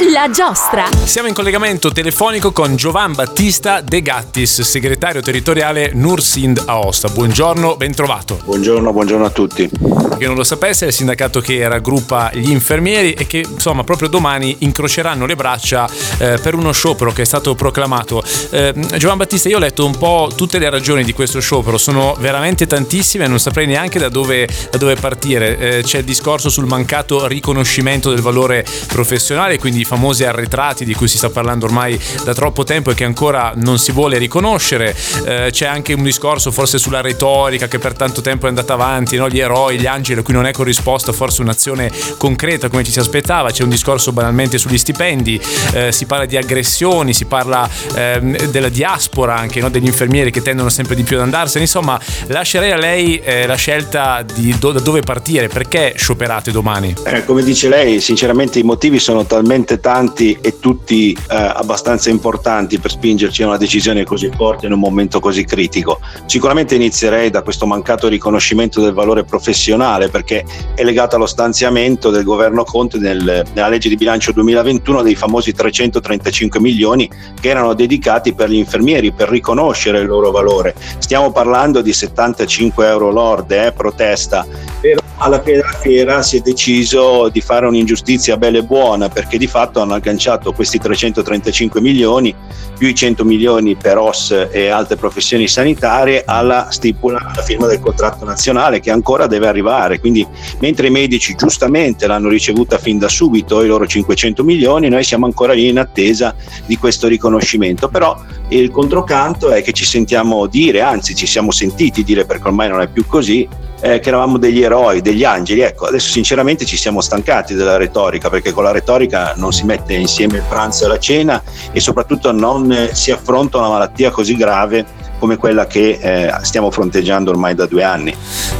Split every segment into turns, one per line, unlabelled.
La giostra.
Siamo in collegamento telefonico con Giovan Battista De Gattis, segretario territoriale Nursind Aosta. Buongiorno, ben trovato.
Buongiorno, buongiorno a tutti.
Che non lo sapesse, è il sindacato che raggruppa gli infermieri e che insomma proprio domani incroceranno le braccia eh, per uno sciopero che è stato proclamato. Eh, Giovan Battista, io ho letto un po' tutte le ragioni di questo sciopero, sono veramente tantissime, non saprei neanche da dove, da dove partire. Eh, c'è il discorso sul mancato riconoscimento del valore professionale, quindi i famosi arretrati di cui si sta parlando ormai da troppo tempo e che ancora non si vuole riconoscere. Eh, c'è anche un discorso forse sulla retorica che per tanto tempo è andata avanti, no? gli eroi, gli angeli a cui non è corrisposta forse un'azione concreta come ci si aspettava. C'è un discorso banalmente sugli stipendi, eh, si parla di aggressioni, si parla eh, della diaspora anche, no? degli infermieri che tendono sempre di più ad andarsene. Insomma, lascerei a lei eh, la scelta di do- da dove partire, perché scioperate domani?
Eh, come dice lei, sinceramente i motivi sono talmente tanti e tutti eh, abbastanza importanti per spingerci a una decisione così forte in un momento così critico. Sicuramente inizierei da questo mancato riconoscimento del valore professionale perché è legato allo stanziamento del governo Conte nel, nella legge di bilancio 2021 dei famosi 335 milioni che erano dedicati per gli infermieri per riconoscere il loro valore. Stiamo parlando di 75 euro lorde, eh, protesta. Però alla fiera si è deciso di fare un'ingiustizia bella e buona perché di fatto hanno agganciato questi 335 milioni più i 100 milioni per OS e altre professioni sanitarie alla stipula, alla firma del contratto nazionale che ancora deve arrivare. Quindi mentre i medici giustamente l'hanno ricevuta fin da subito i loro 500 milioni, noi siamo ancora lì in attesa di questo riconoscimento. Però il controcanto è che ci sentiamo dire, anzi ci siamo sentiti dire perché ormai non è più così, eh, che eravamo degli eroi, degli angeli. Ecco, adesso sinceramente ci siamo stancati della retorica, perché con la retorica non si mette insieme il pranzo e la cena e soprattutto non eh, si affronta una malattia così grave come quella che eh, stiamo fronteggiando ormai da due anni.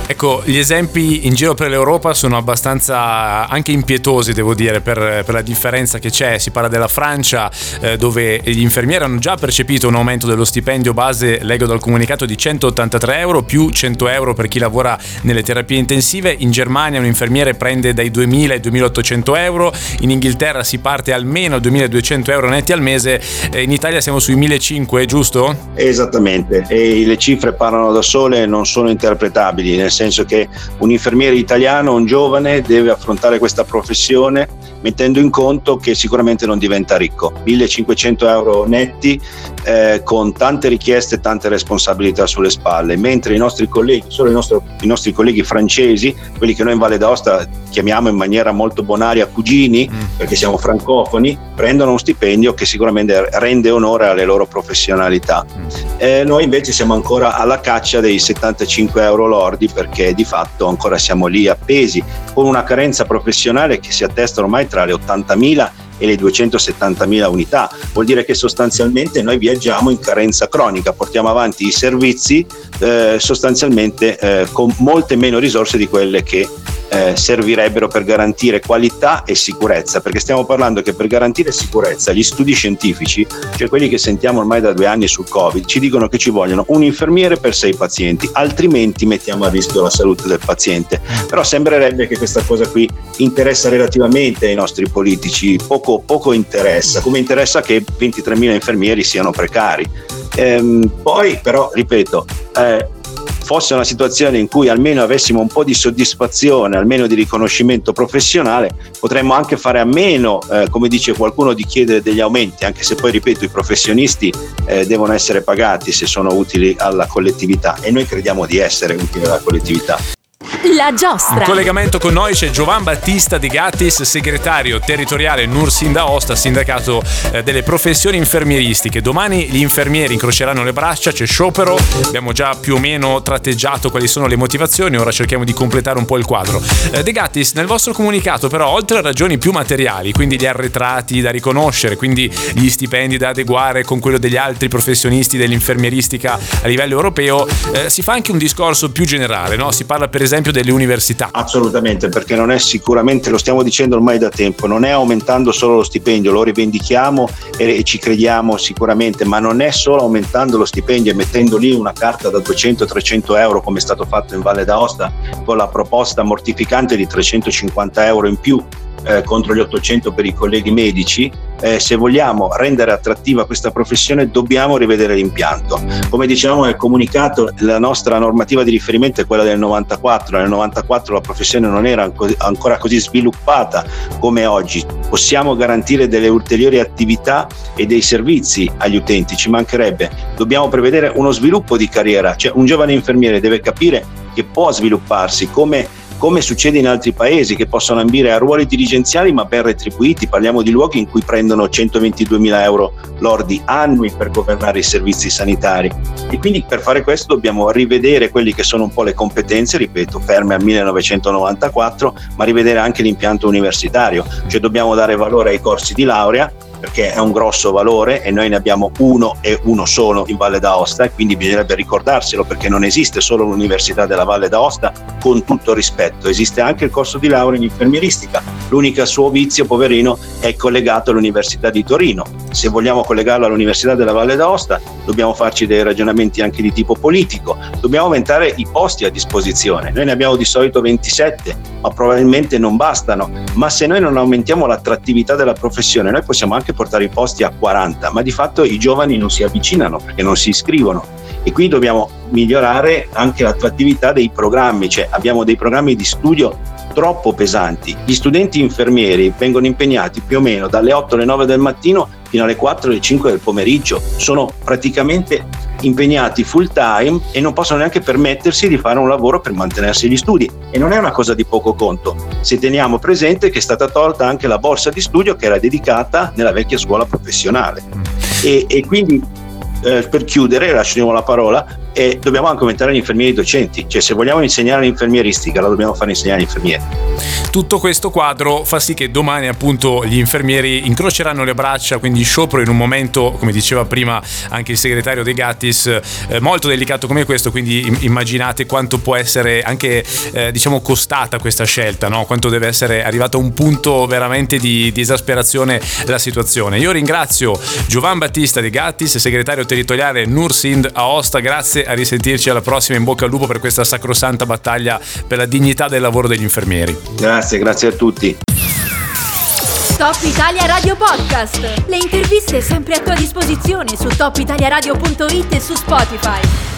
Ecco, gli esempi in giro per l'Europa sono abbastanza anche impietosi, devo dire, per, per la differenza che c'è. Si parla della Francia, eh, dove gli infermieri hanno già percepito un aumento dello stipendio base, leggo dal comunicato, di 183 euro più 100 euro per chi lavora nelle terapie intensive. In Germania un infermiere prende dai 2.000 ai 2.800 euro, in Inghilterra si parte almeno a 2.200 euro netti al mese, eh, in Italia siamo sui 1.500, giusto?
Esattamente e le cifre parlano da sole e non sono interpretabili, nel senso che un infermiere italiano, un giovane, deve affrontare questa professione mettendo in conto che sicuramente non diventa ricco. 1500 euro netti eh, con tante richieste e tante responsabilità sulle spalle, mentre i nostri colleghi, solo i nostri, i nostri colleghi francesi, quelli che noi in Valle d'Aosta chiamiamo in maniera molto bonaria cugini, mm. perché siamo francofoni, prendono uno stipendio che sicuramente rende onore alle loro professionalità. Mm. Eh, noi invece siamo ancora alla caccia dei 75 euro lordi perché di fatto ancora siamo lì appesi con una carenza professionale che si attesta ormai tra le 80.000 e le 270.000 unità. Vuol dire che sostanzialmente noi viaggiamo in carenza cronica, portiamo avanti i servizi eh, sostanzialmente eh, con molte meno risorse di quelle che eh, servirebbero per garantire qualità e sicurezza, perché stiamo parlando che per garantire sicurezza gli studi scientifici, cioè quelli che sentiamo ormai da due anni sul Covid, ci dicono che ci vogliono un infermiere per sei pazienti, altrimenti mettiamo a rischio la salute del paziente. Però sembrerebbe che questa cosa qui interessa relativamente ai nostri politici, poco, poco interessa, come interessa che 23.000 infermieri siano precari. Ehm, poi però, ripeto, eh, fosse una situazione in cui almeno avessimo un po' di soddisfazione, almeno di riconoscimento professionale, potremmo anche fare a meno, eh, come dice qualcuno, di chiedere degli aumenti, anche se poi, ripeto, i professionisti eh, devono essere pagati se sono utili alla collettività e noi crediamo di essere utili alla collettività.
La giostra.
In collegamento con noi c'è Giovan Battista Di Gattis, segretario territoriale Nursinda Osta, sindacato eh, delle professioni infermieristiche. Domani gli infermieri incroceranno le braccia, c'è sciopero, abbiamo già più o meno tratteggiato quali sono le motivazioni, ora cerchiamo di completare un po' il quadro. Eh, De Gattis, nel vostro comunicato però, oltre a ragioni più materiali, quindi gli arretrati da riconoscere, quindi gli stipendi da adeguare con quello degli altri professionisti dell'infermieristica a livello europeo, eh, si fa anche un discorso più generale, no? si parla per esempio del delle università.
Assolutamente, perché non è sicuramente, lo stiamo dicendo ormai da tempo, non è aumentando solo lo stipendio, lo rivendichiamo e, ci crediamo sicuramente, ma non è solo aumentando lo stipendio e mettendo lì una carta da 200-300 euro come è stato fatto in Valle d'Aosta con la proposta mortificante di 350 euro in più eh, contro gli 800 per i colleghi medici, eh, se vogliamo rendere attrattiva questa professione dobbiamo rivedere l'impianto. Come dicevamo nel comunicato, la nostra normativa di riferimento è quella del 94, nel 94 la professione non era ancora così sviluppata come oggi. Possiamo garantire delle ulteriori attività e dei servizi agli utenti, ci mancherebbe. Dobbiamo prevedere uno sviluppo di carriera, cioè un giovane infermiere deve capire che può svilupparsi come come succede in altri paesi che possono ambire a ruoli dirigenziali ma ben retribuiti. Parliamo di luoghi in cui prendono 122 mila euro lordi annui per governare i servizi sanitari. E quindi per fare questo dobbiamo rivedere quelli che sono un po' le competenze, ripeto, ferme al 1994, ma rivedere anche l'impianto universitario, cioè dobbiamo dare valore ai corsi di laurea perché è un grosso valore e noi ne abbiamo uno e uno solo in Valle d'Aosta e quindi bisognerebbe ricordarselo perché non esiste solo l'Università della Valle d'Aosta con tutto rispetto, esiste anche il corso di laurea in infermieristica. L'unico suo vizio, poverino, è collegato all'Università di Torino. Se vogliamo collegarlo all'Università della Valle d'Aosta dobbiamo farci dei ragionamenti anche di tipo politico, dobbiamo aumentare i posti a disposizione. Noi ne abbiamo di solito 27, ma probabilmente non bastano. Ma se noi non aumentiamo l'attrattività della professione, noi possiamo anche portare i posti a 40, ma di fatto i giovani non si avvicinano perché non si iscrivono. E qui dobbiamo migliorare anche l'attrattività dei programmi, cioè abbiamo dei programmi di studio troppo pesanti. Gli studenti infermieri vengono impegnati più o meno dalle 8 alle 9 del mattino fino alle 4 alle 5 del pomeriggio. Sono praticamente impegnati full time e non possono neanche permettersi di fare un lavoro per mantenersi gli studi. E non è una cosa di poco conto, se teniamo presente che è stata tolta anche la borsa di studio che era dedicata nella vecchia scuola professionale. E, e quindi eh, per chiudere, lasceremo la parola, e dobbiamo anche aumentare gli infermieri docenti, cioè se vogliamo insegnare l'infermieristica la dobbiamo fare insegnare agli infermieri.
Tutto questo quadro fa sì che domani appunto gli infermieri incroceranno le braccia, quindi sciopero in un momento, come diceva prima anche il segretario De Gattis, eh, molto delicato come questo, quindi immaginate quanto può essere anche eh, diciamo costata questa scelta, no? quanto deve essere arrivata a un punto veramente di, di esasperazione la situazione. Io ringrazio Giovan Battista De Gattis, segretario territoriale Nursind Aosta, grazie a risentirci alla prossima, in bocca al lupo per questa sacrosanta battaglia per la dignità del lavoro degli infermieri.
Grazie, grazie a tutti.
Top Italia Radio Podcast. Le interviste sempre a tua disposizione su topitaliaradio.it e su Spotify.